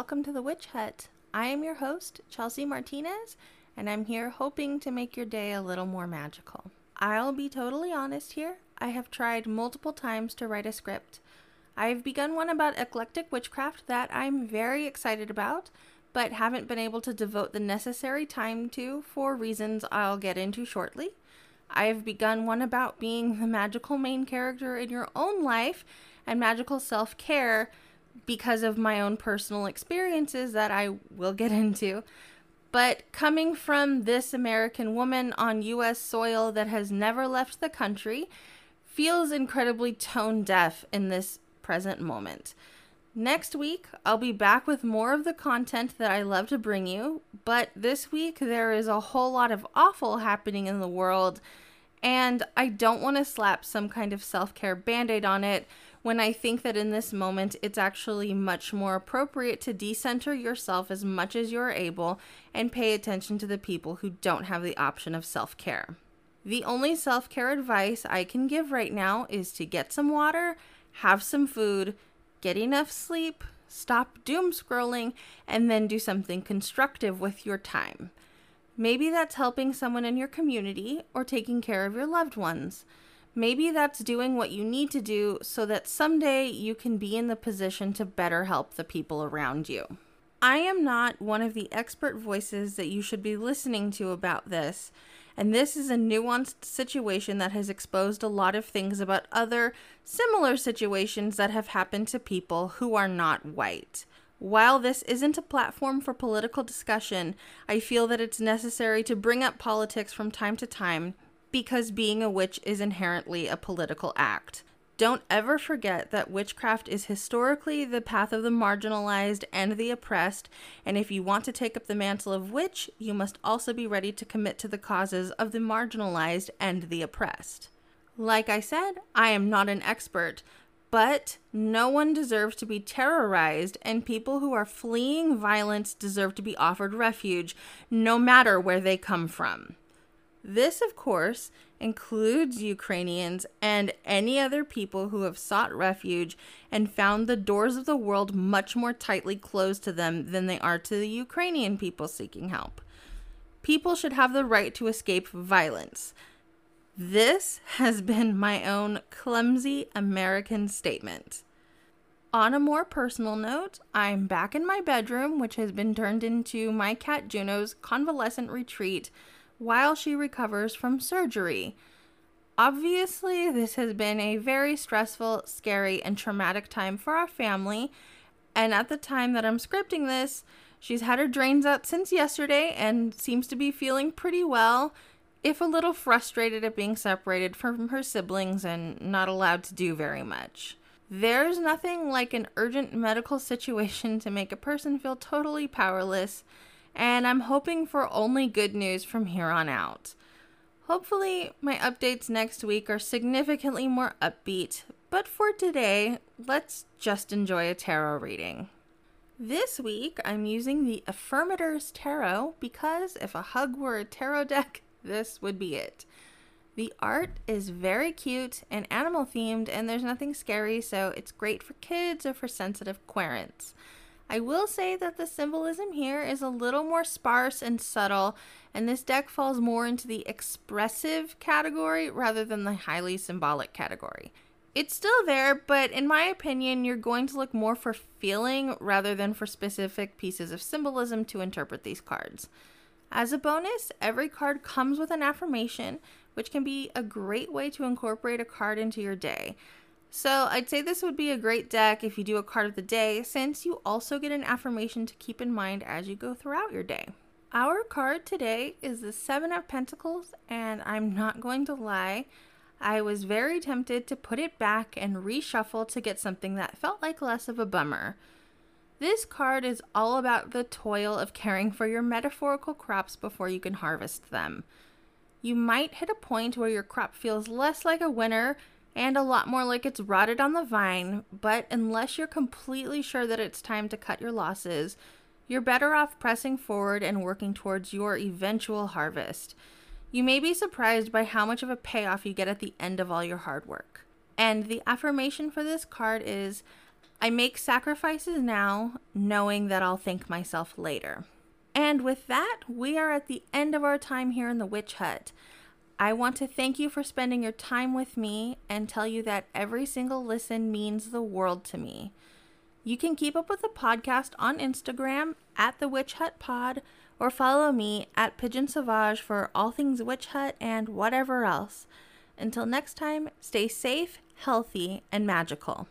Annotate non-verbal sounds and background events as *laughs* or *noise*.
welcome to the Witch Hut. I am your host, Chelsea Martinez, and I'm here hoping to make your day a little more magical. I'll be totally honest here. I have tried multiple times to write a script. I've begun one about eclectic witchcraft that I'm very excited about, but haven't been able to devote the necessary time to for reasons I'll get into shortly. I've begun one about being the magical main character in your own life and magical self care because of my own personal experiences that I will get *laughs* into. But coming from this American woman on US soil that has never left the country feels incredibly tone deaf in this present moment. Next week, I'll be back with more of the content that I love to bring you, but this week there is a whole lot of awful happening in the world, and I don't want to slap some kind of self care band aid on it when I think that in this moment it's actually much more appropriate to decenter yourself as much as you're able and pay attention to the people who don't have the option of self care. The only self care advice I can give right now is to get some water, have some food, get enough sleep, stop doom scrolling, and then do something constructive with your time. Maybe that's helping someone in your community or taking care of your loved ones. Maybe that's doing what you need to do so that someday you can be in the position to better help the people around you. I am not one of the expert voices that you should be listening to about this, and this is a nuanced situation that has exposed a lot of things about other similar situations that have happened to people who are not white. While this isn't a platform for political discussion, I feel that it's necessary to bring up politics from time to time because being a witch is inherently a political act. Don't ever forget that witchcraft is historically the path of the marginalized and the oppressed, and if you want to take up the mantle of witch, you must also be ready to commit to the causes of the marginalized and the oppressed. Like I said, I am not an expert, but no one deserves to be terrorized, and people who are fleeing violence deserve to be offered refuge, no matter where they come from. This, of course, includes Ukrainians and any other people who have sought refuge and found the doors of the world much more tightly closed to them than they are to the Ukrainian people seeking help. People should have the right to escape violence. This has been my own clumsy American statement. On a more personal note, I'm back in my bedroom, which has been turned into my cat Juno's convalescent retreat while she recovers from surgery. Obviously, this has been a very stressful, scary, and traumatic time for our family. And at the time that I'm scripting this, she's had her drains out since yesterday and seems to be feeling pretty well, if a little frustrated at being separated from her siblings and not allowed to do very much. There's nothing like an urgent medical *laughs* situation to make a person feel totally powerless and I'm hoping for only good news from here on out. Hopefully, my updates next week are significantly more upbeat, but for today, let's just enjoy a tarot reading. This week, I'm using the Affirmators Tarot because if a hug were a tarot deck, *laughs* this would be it. The art is very cute and animal themed, and there's nothing scary, so it's great for kids or for sensitive querents. I will say that the symbolism here is a little more sparse and subtle, and this deck falls more into the expressive category rather than the highly symbolic category. It's still there, but in my opinion, you're going to look more for feeling rather than for specific pieces of symbolism to interpret these cards. As a bonus, every card comes with an affirmation, which can be a great way to incorporate a card into your day. So I'd say this would be a great deck if you do a card of the day, since you also get an affirmation to keep in mind as you go throughout your day. Our card today is the Seven of Pentacles, and I'm not going to lie, I was very tempted to put it back and reshuffle to get something that felt like less of a bummer. This card is all about the toil of caring for your metaphorical crops before you can harvest them. You might hit a point where your crop feels less like a winner and a lot more like it's rotted on the vine, but unless you're completely sure that it's time to cut your losses, you're better off pressing forward and working towards your eventual harvest. You may be surprised by how much of a payoff you get at the end of all your hard work. And the affirmation for this card is I make sacrifices now, knowing that I'll thank myself later. And with that, we are at the end of our time here in the Witch Hut. I want to thank you for spending your time with me and tell you that every single listen means the world to me. You can keep up with the podcast on Instagram at the Witch Hut Pod or follow me at Pigeon Sauvage for all things Witch Hut and whatever else. Until next time, stay safe, healthy, and magical.